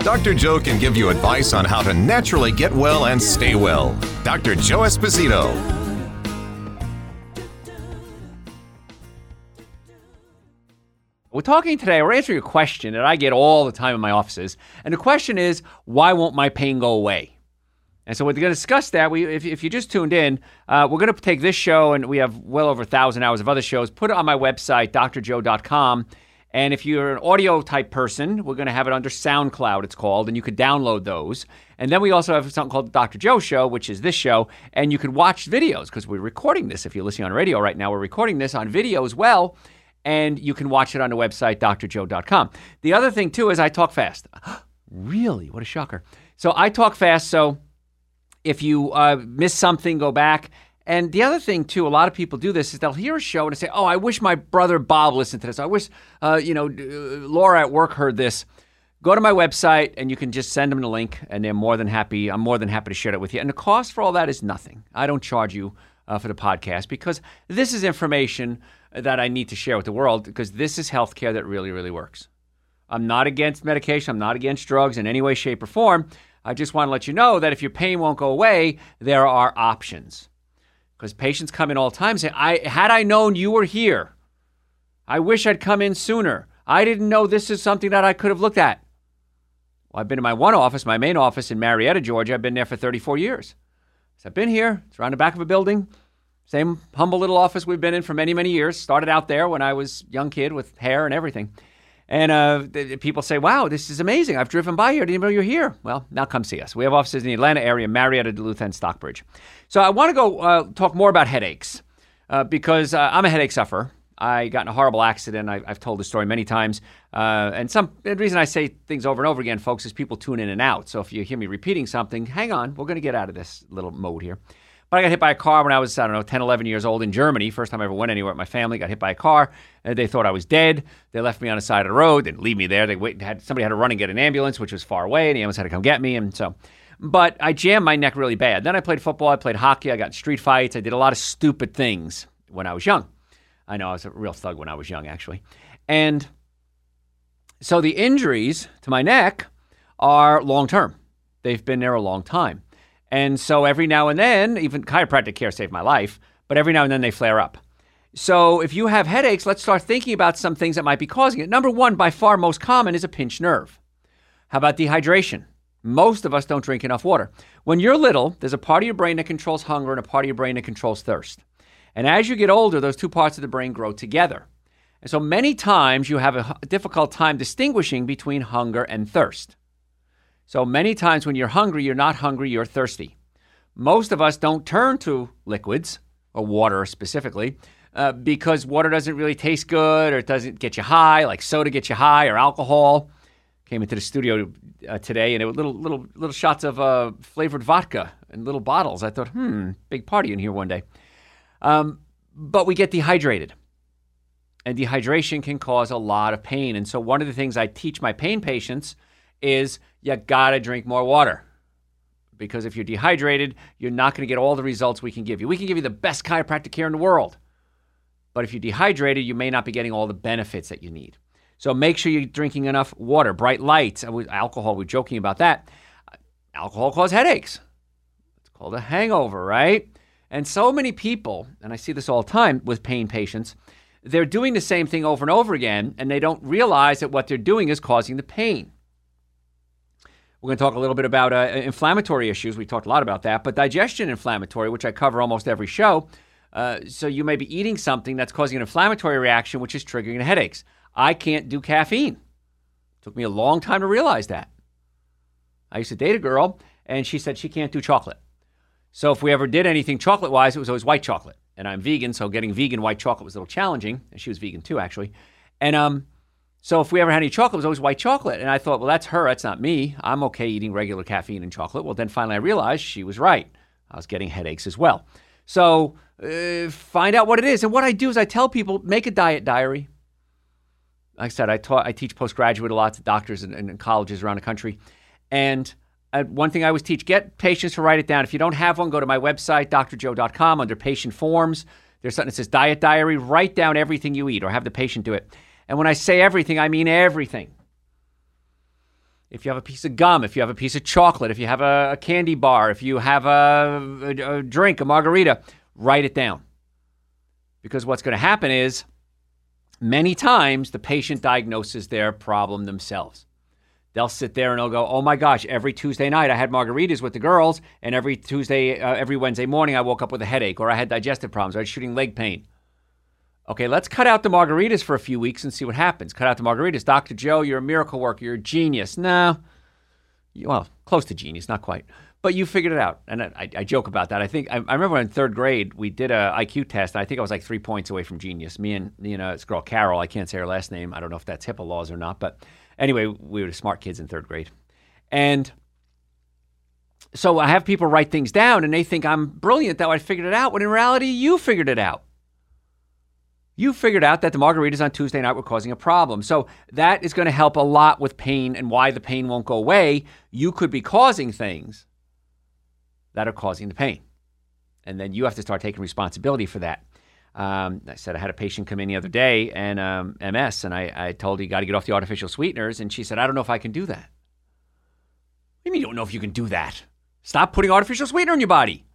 Dr. Joe can give you advice on how to naturally get well and stay well. Dr. Joe Esposito. We're talking today, we're answering a question that I get all the time in my offices. And the question is, why won't my pain go away? And so we're going to discuss that. We, if, if you just tuned in, uh, we're going to take this show, and we have well over a thousand hours of other shows, put it on my website, drjoe.com. And if you're an audio type person, we're going to have it under SoundCloud, it's called, and you could download those. And then we also have something called the Dr. Joe Show, which is this show, and you could watch videos because we're recording this. If you're listening on radio right now, we're recording this on video as well, and you can watch it on the website, drjoe.com. The other thing, too, is I talk fast. really? What a shocker. So I talk fast, so if you uh, miss something, go back and the other thing too, a lot of people do this is they'll hear a show and say, "Oh, I wish my brother Bob listened to this. I wish, uh, you know, uh, Laura at work heard this." Go to my website and you can just send them the link, and they're more than happy. I'm more than happy to share it with you. And the cost for all that is nothing. I don't charge you uh, for the podcast because this is information that I need to share with the world because this is healthcare that really, really works. I'm not against medication. I'm not against drugs in any way, shape, or form. I just want to let you know that if your pain won't go away, there are options because patients come in all the time saying, I had I known you were here, I wish I'd come in sooner. I didn't know this is something that I could have looked at. Well, I've been in my one office, my main office in Marietta, Georgia. I've been there for 34 years. So I've been here. It's around the back of a building. Same humble little office we've been in for many, many years. Started out there when I was young kid with hair and everything. And uh, people say, wow, this is amazing. I've driven by here. Didn't know you're here. Well, now come see us. We have offices in the Atlanta area, Marietta, Duluth, and Stockbridge. So I want to go uh, talk more about headaches uh, because uh, I'm a headache sufferer. I got in a horrible accident. I, have told the story many times. Uh, and some the reason I say things over and over again, folks, is people tune in and out. So if you hear me repeating something, hang on. We're going to get out of this little mode here. But I got hit by a car when I was, I don't know, 10, 11 years old in Germany. First time I ever went anywhere with my family. Got hit by a car. And they thought I was dead. They left me on the side of the road. Didn't leave me there. They wait, had somebody had to run and get an ambulance, which was far away. And the ambulance had to come get me. And so, but I jammed my neck really bad. Then I played football. I played hockey. I got street fights. I did a lot of stupid things when I was young. I know I was a real thug when I was young, actually. And so the injuries to my neck are long term. They've been there a long time. And so every now and then, even chiropractic care saved my life, but every now and then they flare up. So if you have headaches, let's start thinking about some things that might be causing it. Number one, by far most common, is a pinched nerve. How about dehydration? Most of us don't drink enough water. When you're little, there's a part of your brain that controls hunger and a part of your brain that controls thirst. And as you get older, those two parts of the brain grow together. And so many times you have a difficult time distinguishing between hunger and thirst. So many times when you're hungry, you're not hungry, you're thirsty. Most of us don't turn to liquids, or water specifically, uh, because water doesn't really taste good or it doesn't get you high, like soda gets you high or alcohol. Came into the studio uh, today and it was little little little shots of uh, flavored vodka in little bottles. I thought, hmm, big party in here one day. Um, but we get dehydrated, and dehydration can cause a lot of pain. And so one of the things I teach my pain patients is you got to drink more water. Because if you're dehydrated, you're not going to get all the results we can give you. We can give you the best chiropractic care in the world. But if you're dehydrated, you may not be getting all the benefits that you need. So make sure you're drinking enough water, bright lights, alcohol. We're joking about that. Alcohol causes headaches. It's called a hangover, right? And so many people, and I see this all the time with pain patients, they're doing the same thing over and over again, and they don't realize that what they're doing is causing the pain. We're going to talk a little bit about uh, inflammatory issues. We talked a lot about that, but digestion inflammatory, which I cover almost every show. Uh, so you may be eating something that's causing an inflammatory reaction, which is triggering headaches. I can't do caffeine. It took me a long time to realize that. I used to date a girl, and she said she can't do chocolate. So if we ever did anything chocolate wise, it was always white chocolate. And I'm vegan, so getting vegan white chocolate was a little challenging. And she was vegan too, actually. And um, So if we ever had any chocolate, it was always white chocolate. And I thought, well, that's her. That's not me. I'm okay eating regular caffeine and chocolate. Well, then finally I realized she was right. I was getting headaches as well. So uh, find out what it is. And what I do is I tell people make a diet diary. Like I said, I, taught, I teach postgraduate a lot to doctors and, and colleges around the country. And uh, one thing I always teach get patients to write it down. If you don't have one, go to my website, drjoe.com, under patient forms. There's something that says diet diary. Write down everything you eat or have the patient do it. And when I say everything, I mean everything. If you have a piece of gum, if you have a piece of chocolate, if you have a, a candy bar, if you have a, a, a drink, a margarita, write it down. Because what's going to happen is many times the patient diagnoses their problem themselves. They'll sit there and they'll go, "Oh my gosh! Every Tuesday night I had margaritas with the girls, and every Tuesday, uh, every Wednesday morning I woke up with a headache, or I had digestive problems, or I had shooting leg pain." Okay, let's cut out the margaritas for a few weeks and see what happens. Cut out the margaritas. Dr. Joe, you're a miracle worker. You're a genius. No. Well, close to genius, not quite. But you figured it out. And I, I joke about that. I think, I, I, remember in third grade, we did a IQ test. I think I was like three points away from genius. Me and, you uh, know, this girl, Carol, I can't say her last name. I don't know if that's HIPAA laws or not. But anyway, we were smart kids in third grade. And so I have people write things down and they think I'm brilliant that I figured it out, when in reality, you figured it out you figured out that the margaritas on Tuesday night were causing a problem. So that is going to help a lot with pain and why the pain won't go away. You could be causing things that are causing the pain. And then you have to start taking responsibility for that. Um, I said I had a patient come in the other day and um, MS, and I, I told her you got to get off the artificial sweeteners, and she said I don't know if I can do that. What do you mean you don't know if you can do that? Stop putting artificial sweetener in your body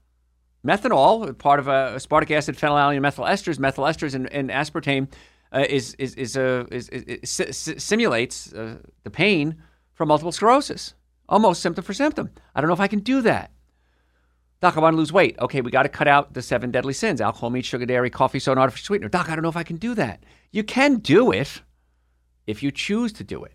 methanol, part of a aspartic acid, phenylalanine, methyl esters, methyl esters, and, and aspartame uh, is is is, a is, is, is simulates uh, the pain from multiple sclerosis, almost symptom for symptom. I don't know if I can do that. Doc, I want to lose weight. Okay, we got to cut out the seven deadly sins: alcohol, meat, sugar, dairy, coffee, soda, artificial sweetener. Doc, I don't know if I can do that. You can do it if you choose to do it.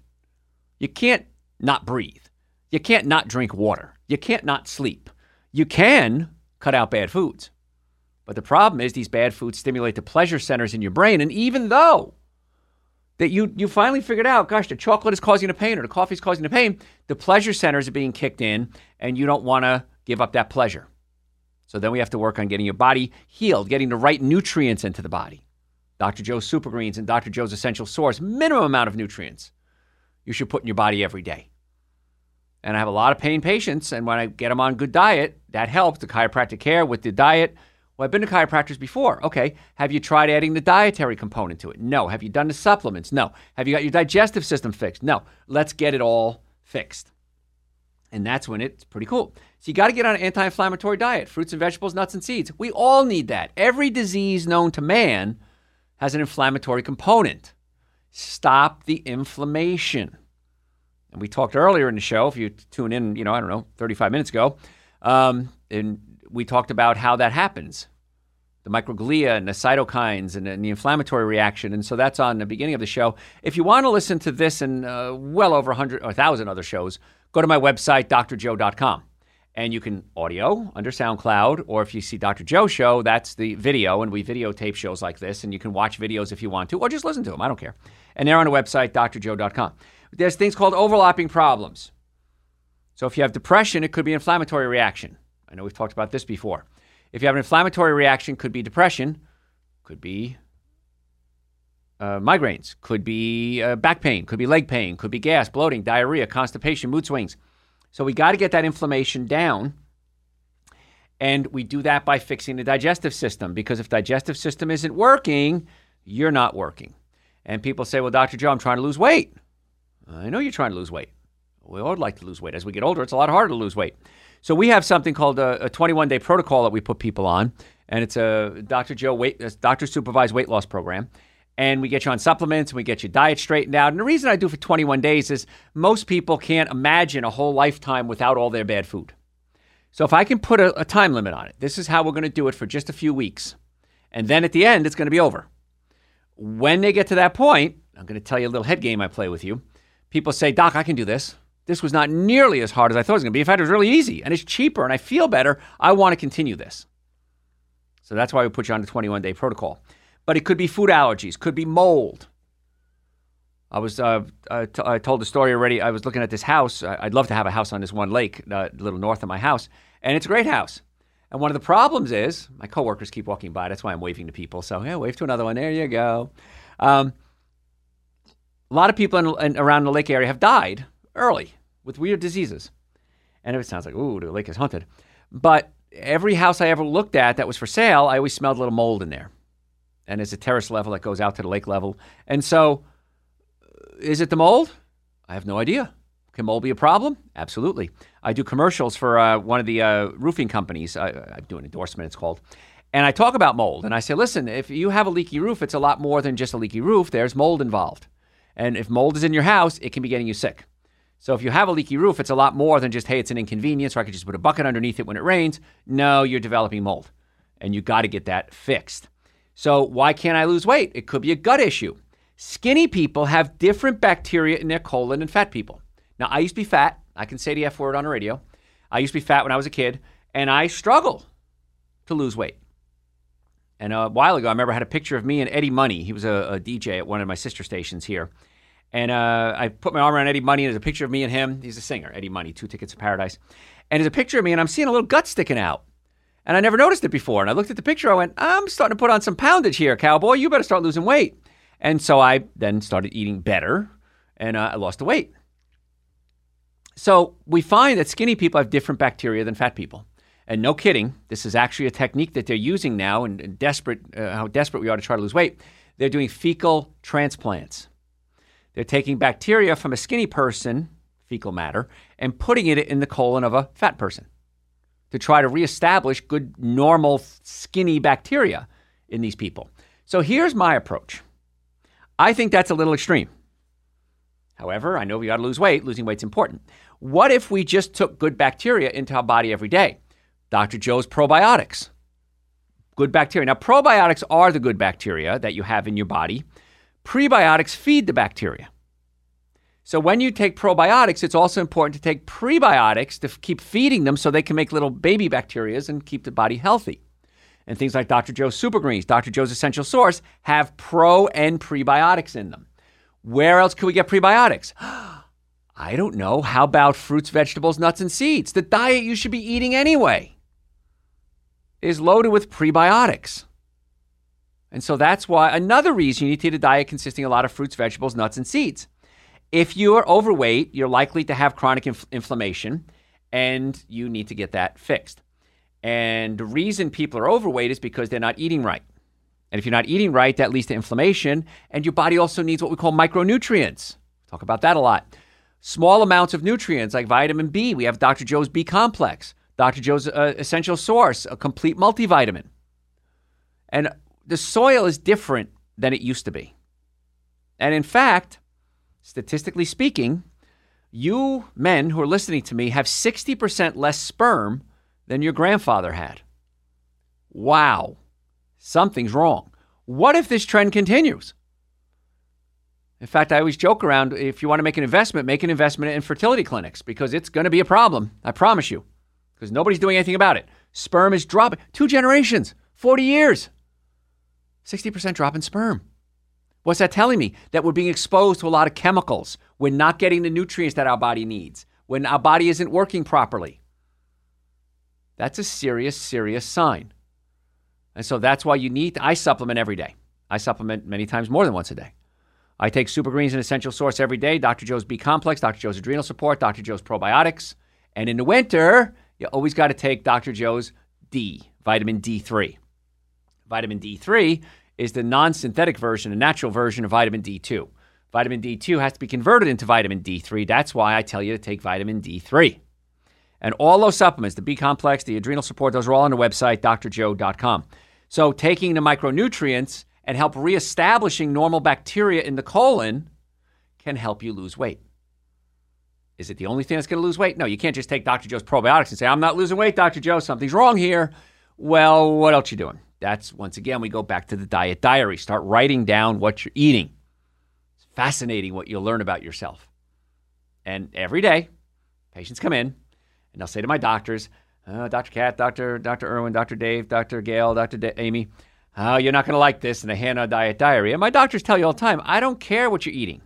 You can't not breathe. You can't not drink water. You can't not sleep. You can cut out bad foods. But the problem is these bad foods stimulate the pleasure centers in your brain. And even though that you, you finally figured out, gosh, the chocolate is causing the pain or the coffee is causing the pain, the pleasure centers are being kicked in and you don't want to give up that pleasure. So then we have to work on getting your body healed, getting the right nutrients into the body. Dr. Joe's Super Greens and Dr. Joe's Essential Source, minimum amount of nutrients you should put in your body every day. And I have a lot of pain patients, and when I get them on good diet, that helps the chiropractic care with the diet. Well, I've been to chiropractors before. Okay. Have you tried adding the dietary component to it? No. Have you done the supplements? No. Have you got your digestive system fixed? No. Let's get it all fixed. And that's when it's pretty cool. So you got to get on an anti inflammatory diet fruits and vegetables, nuts and seeds. We all need that. Every disease known to man has an inflammatory component. Stop the inflammation. And we talked earlier in the show, if you tune in, you know, I don't know, 35 minutes ago, um, and we talked about how that happens the microglia and the cytokines and, and, the inflammatory reaction. And so that's on the beginning of the show. If you want to listen to this and uh, well over 100 or 1,000 other shows, go to my website, drjoe.com. And you can audio under SoundCloud, or if you see Dr. Joe show, that's the video, and we videotape shows like this, and you can watch videos if you want to, or just listen to them. I don't care. And they're on the website, drjoe.com. There's things called overlapping problems. So if you have depression, it could be an inflammatory reaction. I know we've talked about this before. If you have an inflammatory reaction, could be depression, could be uh, migraines, could be uh, back pain, could be leg pain, could be gas, bloating, diarrhea, constipation, mood swings. So we got to get that inflammation down. And we do that by fixing the digestive system because if digestive system isn't working, you're not working. And people say, "Well, Dr. Joe, I'm trying to lose weight." I know you're trying to lose weight. We all like to lose weight. As we get older, it's a lot harder to lose weight. So we have something called a, a 21 day protocol that we put people on, and it's a Dr. Joe weight, doctor supervised weight loss program. And we get you on supplements and we get your diet straightened out. And the reason I do for 21 days is most people can't imagine a whole lifetime without all their bad food. So if I can put a, a time limit on it, this is how we're going to do it for just a few weeks. And then at the end, it's going to be over. When they get to that point, I'm going to tell you a little head game I play with you people say, Doc, I can do this. This was not nearly as hard as I thought it was going to be. In fact, it was really easy and it's cheaper and I feel better. I want to continue this. So that's why we put you on the 21 day protocol. But it could be food allergies, could be mold. I was uh, uh, t- I told the story already. I was looking at this house. I- I'd love to have a house on this one lake, uh, a little north of my house, and it's a great house. And one of the problems is my coworkers keep walking by. That's why I'm waving to people. So yeah, wave to another one. There you go. Um, a lot of people in, in, around the lake area have died early with weird diseases, and it sounds like ooh, the lake is haunted. But every house I ever looked at that was for sale, I always smelled a little mold in there. And it's a terrace level that goes out to the lake level, and so is it the mold? I have no idea. Can mold be a problem? Absolutely. I do commercials for uh, one of the uh, roofing companies. I, I do an endorsement, it's called. And I talk about mold. And I say, listen, if you have a leaky roof, it's a lot more than just a leaky roof. There's mold involved. And if mold is in your house, it can be getting you sick. So if you have a leaky roof, it's a lot more than just, hey, it's an inconvenience, or I could just put a bucket underneath it when it rains. No, you're developing mold. And you got to get that fixed. So why can't I lose weight? It could be a gut issue. Skinny people have different bacteria in their colon than fat people. Now, I used to be fat. I can say the F word on the radio. I used to be fat when I was a kid, and I struggle to lose weight. And a while ago, I remember I had a picture of me and Eddie Money. He was a, a DJ at one of my sister stations here. And uh, I put my arm around Eddie Money, and there's a picture of me and him. He's a singer, Eddie Money, Two Tickets to Paradise. And there's a picture of me, and I'm seeing a little gut sticking out. And I never noticed it before. And I looked at the picture, I went, I'm starting to put on some poundage here, cowboy. You better start losing weight. And so I then started eating better and uh, I lost the weight. So we find that skinny people have different bacteria than fat people. And no kidding, this is actually a technique that they're using now and, desperate, uh, how desperate we are to try to lose weight. They're doing fecal transplants. They're taking bacteria from a skinny person, fecal matter, and putting it in the colon of a fat person to try to reestablish good, normal, skinny bacteria in these people. So here's my approach. I think that's a little extreme. However, I know we got to lose weight. Losing weight's important. What if we just took good bacteria into our body every day? Dr. Joe's probiotics. Good bacteria. Now, probiotics are the good bacteria that you have in your body. Prebiotics feed the bacteria. So when you take probiotics, it's also important to take prebiotics to f- keep feeding them so they can make little baby bacterias and keep the body healthy and things like Dr. Joe's Super Greens, Dr. Joe's Essential Source have pro and prebiotics in them. Where else could we get prebiotics? I don't know. How about fruits, vegetables, nuts, and seeds? The diet you should be eating anyway is loaded with prebiotics. And so that's why another reason you need to eat a diet consisting of a lot of fruits, vegetables, nuts, and seeds. If you are overweight, you're likely to have chronic inf- inflammation and you need to get that fixed. And the reason people are overweight is because they're not eating right. And if you're not eating right, that leads to inflammation. And your body also needs what we call micronutrients. Talk about that a lot. Small amounts of nutrients like vitamin B. We have Dr. Joe's B complex, Dr. Joe's uh, essential source, a complete multivitamin. And the soil is different than it used to be. And in fact, statistically speaking, you men who are listening to me have 60% less sperm than your grandfather had. Wow, something's wrong. What if this trend continues? In fact, I always joke around if you want to make an investment, make an investment in fertility clinics because it's going to be a problem. I promise you, because nobody's doing anything about it. Sperm is dropping. Two generations, 40 years, 60% drop in sperm. What's that telling me? That we're being exposed to a lot of chemicals. We're not getting the nutrients that our body needs when our body isn't working properly. That's a serious, serious sign. And so that's why you need, to, I supplement every day. I supplement many times more than once a day. I take Super Greens and Essential Source every day, Dr. Joe's B Complex, Dr. Joe's Adrenal Support, Dr. Joe's Probiotics. And in the winter, you always got to take Dr. Joe's D, vitamin D3. Vitamin D3 is the non synthetic version, a natural version of vitamin D2. Vitamin D2 has to be converted into vitamin D3. That's why I tell you to take vitamin D3. And all those supplements, the B complex, the adrenal support, those are all on the website, drjoe.com. So taking the micronutrients and help reestablishing normal bacteria in the colon can help you lose weight. Is it the only thing that's going to lose weight? No, you can't just take Dr. Joe's probiotics and say, I'm not losing weight, Dr. Joe, something's wrong here. Well, what else you doing? That's once again, we go back to the diet diary. Start writing down what you're eating. It's fascinating what you'll learn about yourself. And every day, patients come in, and I'll say to my doctors, uh, Dr. Cat, Dr. Dr. Irwin, Dr. Dave, Dr. Gail, Dr. Da- Amy, oh, you're not going to like this, and they hand out diet diary. And my doctors tell you all the time, I don't care what you're eating.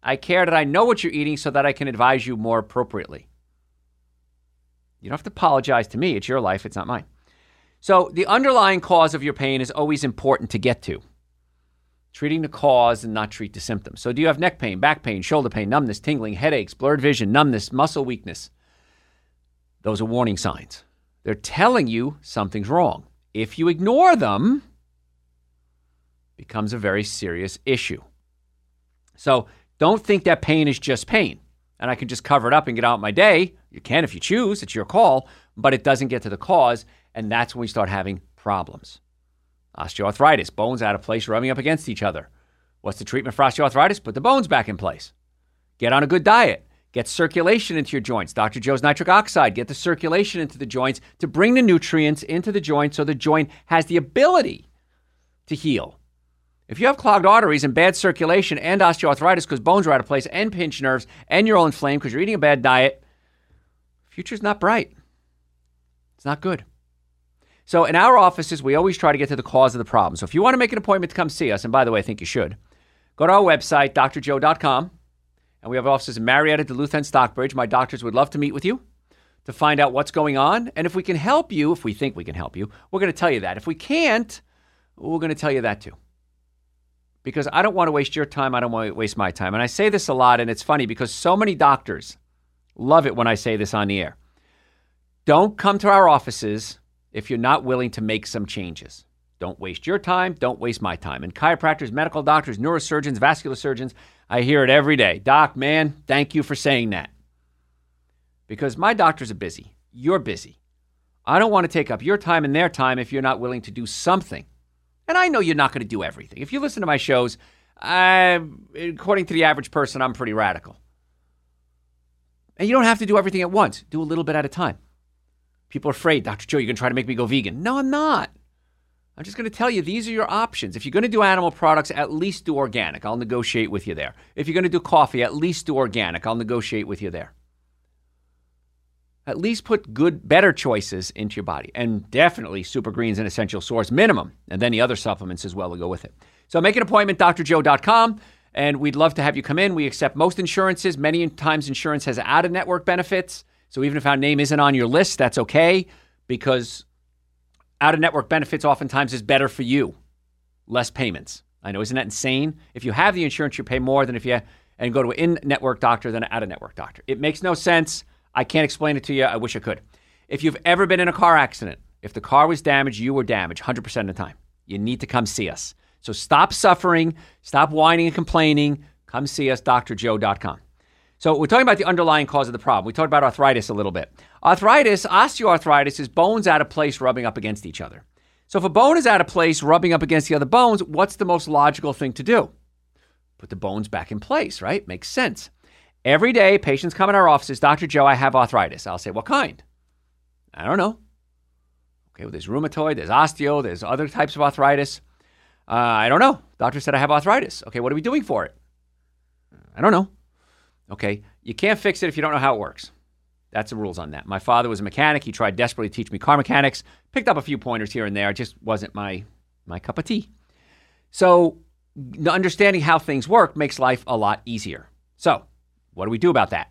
I care that I know what you're eating so that I can advise you more appropriately. You don't have to apologize to me. It's your life, it's not mine. So, the underlying cause of your pain is always important to get to. Treating the cause and not treat the symptoms. So, do you have neck pain, back pain, shoulder pain, numbness, tingling, headaches, blurred vision, numbness, muscle weakness? Those are warning signs. They're telling you something's wrong. If you ignore them, becomes a very serious issue. So, don't think that pain is just pain and I can just cover it up and get out my day. You can if you choose, it's your call, but it doesn't get to the cause. And that's when we start having problems. Osteoarthritis, bones out of place, rubbing up against each other. What's the treatment for osteoarthritis? Put the bones back in place. Get on a good diet. Get circulation into your joints. Dr. Joe's nitric oxide, get the circulation into the joints to bring the nutrients into the joint so the joint has the ability to heal. If you have clogged arteries and bad circulation and osteoarthritis because bones are out of place and pinched nerves and you're all inflamed because you're eating a bad diet, future's not bright. It's not good. So in our offices, we always try to get to the cause of the problem. So if you want to make an appointment to come see us, and by the way, I think you should, go to our website, drjoe.com, and we have offices in Marietta, Duluth, and Stockbridge. My doctors would love to meet with you to find out what's going on. And if we can help you, if we think we can help you, we're going to tell you that. If we can't, we're going to tell you that too because I don't want to waste your time. I don't want to waste my time. And I say this a lot, and it's funny because so many doctors love it when I say this on the air. Don't come to our offices if you're not willing to make some changes. Don't waste your time. Don't waste my time. And chiropractors, medical doctors, neurosurgeons, vascular surgeons, I hear it every day. Doc, man, thank you for saying that. Because my doctors are busy. You're busy. I don't want to take up your time and their time if you're not willing to do something and I know you're not going to do everything. If you listen to my shows, I, according to the average person, I'm pretty radical. And you don't have to do everything at once. Do a little bit at a time. People are afraid, Dr. Joe, you're going to try to make me go vegan. No, I'm not. I'm just going to tell you these are your options. If you're going to do animal products, at least do organic. I'll negotiate with you there. If you're going to do coffee, at least do organic. I'll negotiate with you there at least put good, better choices into your body. And definitely super greens and essential source minimum. And then the other supplements as well to go with it. So make an appointment, drjoe.com. And we'd love to have you come in. We accept most insurances. Many times insurance has out of network benefits. So even if our name isn't on your list, that's okay because out of network benefits oftentimes is better for you. Less payments. I know, isn't that insane? If you have the insurance, you pay more than if you and go to an in network doctor than an out of network doctor. It makes no sense. I can't explain it to you. I wish I could. If you've ever been in a car accident, if the car was damaged, you were damaged 100% of the time. You need to come see us. So stop suffering, stop whining and complaining. Come see us, drjoe.com. So we're talking about the underlying cause of the problem. We talked about arthritis a little bit. Arthritis, osteoarthritis, is bones out of place rubbing up against each other. So if a bone is out of place rubbing up against the other bones, what's the most logical thing to do? Put the bones back in place, right? Makes sense. Every day, patients come in our offices, Dr. Joe, I have arthritis. I'll say, What kind? I don't know. Okay, well, there's rheumatoid, there's osteo, there's other types of arthritis. Uh, I don't know. Doctor said I have arthritis. Okay, what are we doing for it? I don't know. Okay, you can't fix it if you don't know how it works. That's the rules on that. My father was a mechanic. He tried desperately to teach me car mechanics. Picked up a few pointers here and there. It just wasn't my my cup of tea. So, understanding how things work makes life a lot easier. So, what do we do about that?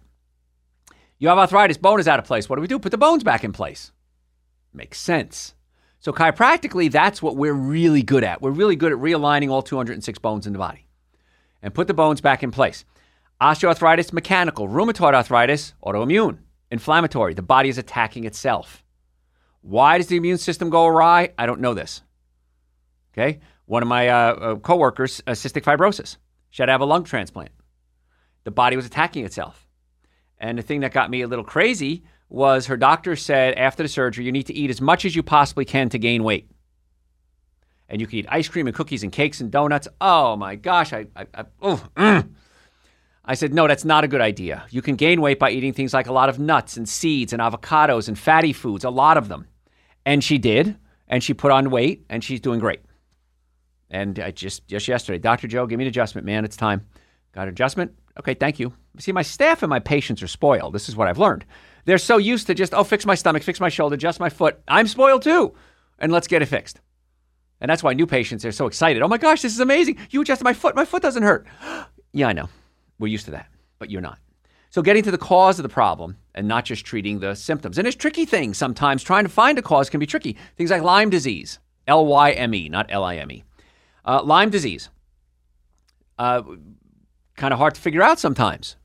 You have arthritis, bone is out of place. What do we do? Put the bones back in place. Makes sense. So, chiropractically, that's what we're really good at. We're really good at realigning all 206 bones in the body and put the bones back in place. Osteoarthritis, mechanical. Rheumatoid arthritis, autoimmune. Inflammatory. The body is attacking itself. Why does the immune system go awry? I don't know this. Okay. One of my uh, uh, coworkers, uh, cystic fibrosis. She had to have a lung transplant the body was attacking itself. And the thing that got me a little crazy was her doctor said after the surgery, you need to eat as much as you possibly can to gain weight. And you can eat ice cream and cookies and cakes and donuts. Oh my gosh, I, I, I oh. I said, no, that's not a good idea. You can gain weight by eating things like a lot of nuts and seeds and avocados and fatty foods, a lot of them. And she did, and she put on weight, and she's doing great. And I just just yesterday, Dr. Joe, give me an adjustment, man. It's time. Got an adjustment. Okay, thank you. See, my staff and my patients are spoiled. This is what I've learned. They're so used to just, oh, fix my stomach, fix my shoulder, adjust my foot. I'm spoiled too. And let's get it fixed. And that's why new patients are so excited. Oh my gosh, this is amazing. You adjusted my foot. My foot doesn't hurt. yeah, I know. We're used to that, but you're not. So, getting to the cause of the problem and not just treating the symptoms. And it's tricky things sometimes. Trying to find a cause can be tricky. Things like Lyme disease, L Y M E, not L I M E. Uh, Lyme disease, uh, kind of hard to figure out sometimes.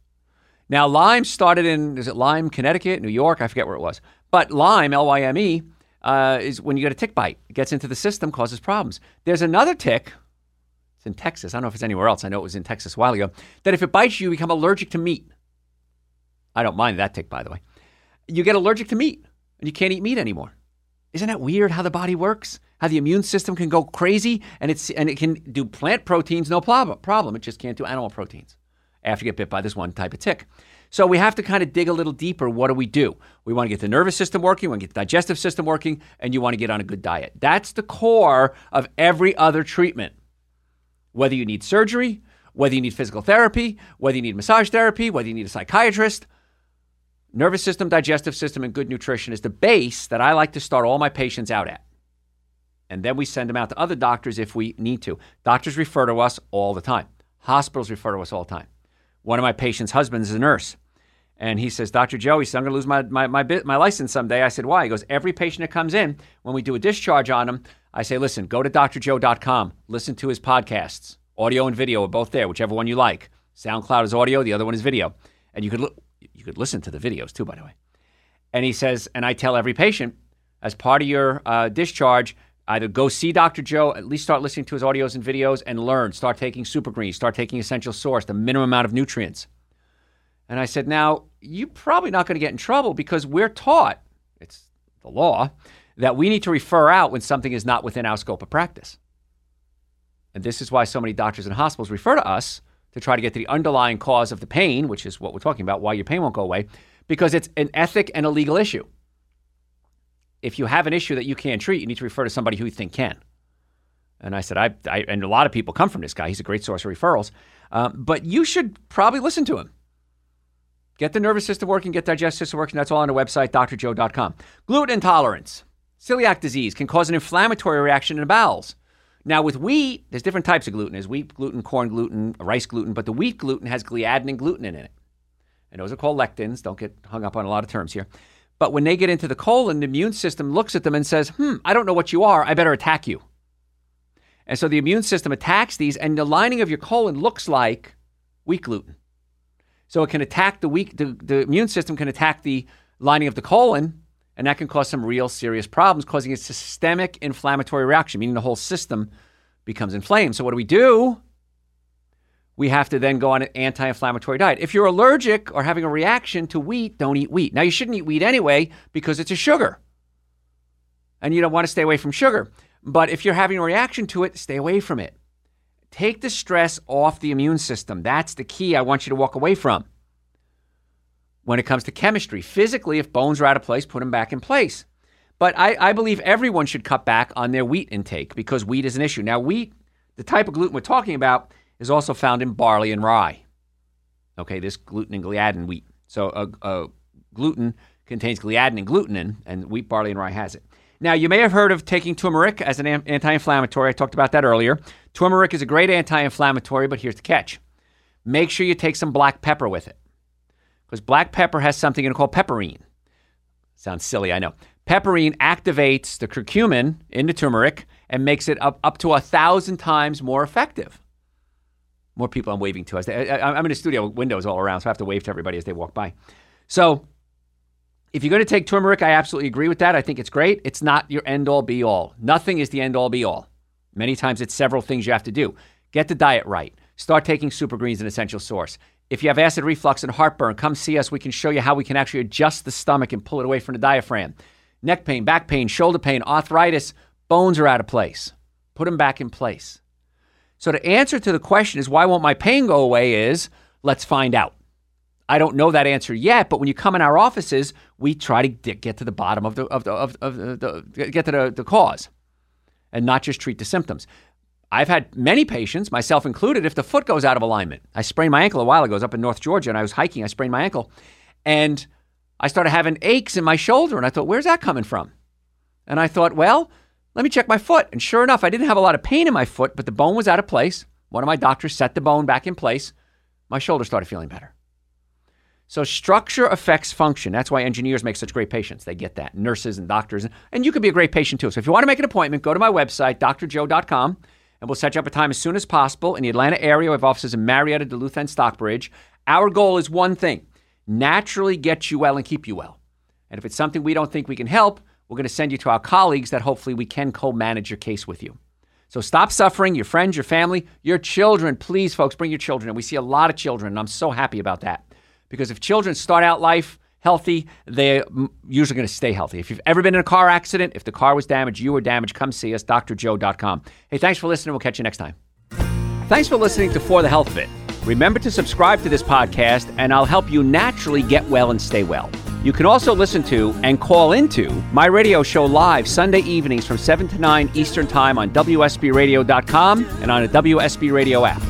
Now, Lyme started in, is it Lyme, Connecticut, New York? I forget where it was. But Lyme, L Y M E, uh, is when you get a tick bite. It gets into the system, causes problems. There's another tick, it's in Texas. I don't know if it's anywhere else. I know it was in Texas a while ago, that if it bites you, you become allergic to meat. I don't mind that tick, by the way. You get allergic to meat and you can't eat meat anymore. Isn't that weird how the body works? How the immune system can go crazy and it's and it can do plant proteins no problem. Problem, it just can't do animal proteins after you get bit by this one type of tick. So we have to kind of dig a little deeper. What do we do? We want to get the nervous system working, we want to get the digestive system working, and you want to get on a good diet. That's the core of every other treatment. Whether you need surgery, whether you need physical therapy, whether you need massage therapy, whether you need a psychiatrist, nervous system, digestive system, and good nutrition is the base that I like to start all my patients out at. And then we send them out to other doctors if we need to. Doctors refer to us all the time. Hospitals refer to us all the time. One of my patients' husbands is a nurse. And he says, Dr. Joe, he said, I'm going to lose my, my, my, my license someday. I said, why? He goes, every patient that comes in, when we do a discharge on them, I say, listen, go to drjoe.com, listen to his podcasts. Audio and video are both there, whichever one you like. SoundCloud is audio, the other one is video. And you could, li- you could listen to the videos too, by the way. And he says, and I tell every patient, as part of your uh, discharge, either go see Dr. Joe, at least start listening to his audios and videos and learn. Start taking Super Green, start taking Essential Source, the minimum amount of nutrients. And I said, now, you're probably not going to get in trouble because we're taught, it's the law, that we need to refer out when something is not within our scope of practice. And this is why so many doctors and hospitals refer to us to try to get to the underlying cause of the pain, which is what we're talking about, why your pain won't go away, because it's an ethic and a legal issue. If you have an issue that you can't treat, you need to refer to somebody who you think can. And I said, I, I and a lot of people come from this guy. He's a great source of referrals. Um, but you should probably listen to him. Get the nervous system working, get digestive system working. That's all on the website, drjoe.com. Gluten intolerance, celiac disease can cause an inflammatory reaction in the bowels. Now, with wheat, there's different types of gluten. There's wheat gluten, corn gluten, rice gluten, but the wheat gluten has gliadin and gluten in it. And those are called lectins. Don't get hung up on a lot of terms here. But when they get into the colon, the immune system looks at them and says, hmm, I don't know what you are. I better attack you. And so the immune system attacks these, and the lining of your colon looks like wheat gluten. So it can attack the weak, the, the immune system can attack the lining of the colon, and that can cause some real serious problems, causing a systemic inflammatory reaction, meaning the whole system becomes inflamed. So what do we do? We have to then go on an anti inflammatory diet. If you're allergic or having a reaction to wheat, don't eat wheat. Now, you shouldn't eat wheat anyway because it's a sugar. And you don't want to stay away from sugar. But if you're having a reaction to it, stay away from it. Take the stress off the immune system. That's the key I want you to walk away from. When it comes to chemistry, physically, if bones are out of place, put them back in place. But I, I believe everyone should cut back on their wheat intake because wheat is an issue. Now, wheat, the type of gluten we're talking about, is also found in barley and rye. Okay, this gluten and gliadin wheat. So, uh, gluten contains gliadin and glutenin, and wheat, barley, and rye has it. Now, you may have heard of taking turmeric as an anti inflammatory. I talked about that earlier. Turmeric is a great anti inflammatory, but here's the catch make sure you take some black pepper with it. Because black pepper has something in it called piperine. Sounds silly, I know. Piperine activates the curcumin in the turmeric and makes it up, up to a thousand times more effective. More people I'm waving to. As they, I, I'm in a studio, with windows all around, so I have to wave to everybody as they walk by. So, if you're going to take turmeric, I absolutely agree with that. I think it's great. It's not your end all be all. Nothing is the end all be all. Many times it's several things you have to do. Get the diet right. Start taking super greens and essential source. If you have acid reflux and heartburn, come see us. We can show you how we can actually adjust the stomach and pull it away from the diaphragm. Neck pain, back pain, shoulder pain, arthritis, bones are out of place. Put them back in place. So the answer to the question is why won't my pain go away is let's find out. I don't know that answer yet, but when you come in our offices, we try to get to the bottom of the of the of, of the, get to the, the cause, and not just treat the symptoms. I've had many patients, myself included, if the foot goes out of alignment. I sprained my ankle a while ago. I was up in North Georgia and I was hiking. I sprained my ankle, and I started having aches in my shoulder, and I thought, where's that coming from? And I thought, well, let me check my foot. And sure enough, I didn't have a lot of pain in my foot, but the bone was out of place. One of my doctors set the bone back in place my shoulder started feeling better. So structure affects function. That's why engineers make such great patients. They get that. Nurses and doctors. And you could be a great patient too. So if you want to make an appointment, go to my website, drjoe.com, and we'll set you up a time as soon as possible in the Atlanta area. We have offices in Marietta, Duluth, and Stockbridge. Our goal is one thing naturally get you well and keep you well. And if it's something we don't think we can help, we're going to send you to our colleagues that hopefully we can co manage your case with you. So stop suffering, your friends, your family, your children. Please, folks, bring your children. And we see a lot of children, and I'm so happy about that. Because if children start out life healthy, they're usually going to stay healthy. If you've ever been in a car accident, if the car was damaged, you were damaged, come see us, drjoe.com. Hey, thanks for listening. We'll catch you next time. Thanks for listening to For the Health of It. Remember to subscribe to this podcast, and I'll help you naturally get well and stay well. You can also listen to and call into my radio show live Sunday evenings from 7 to 9 Eastern Time on WSBRadio.com and on a WSB Radio app.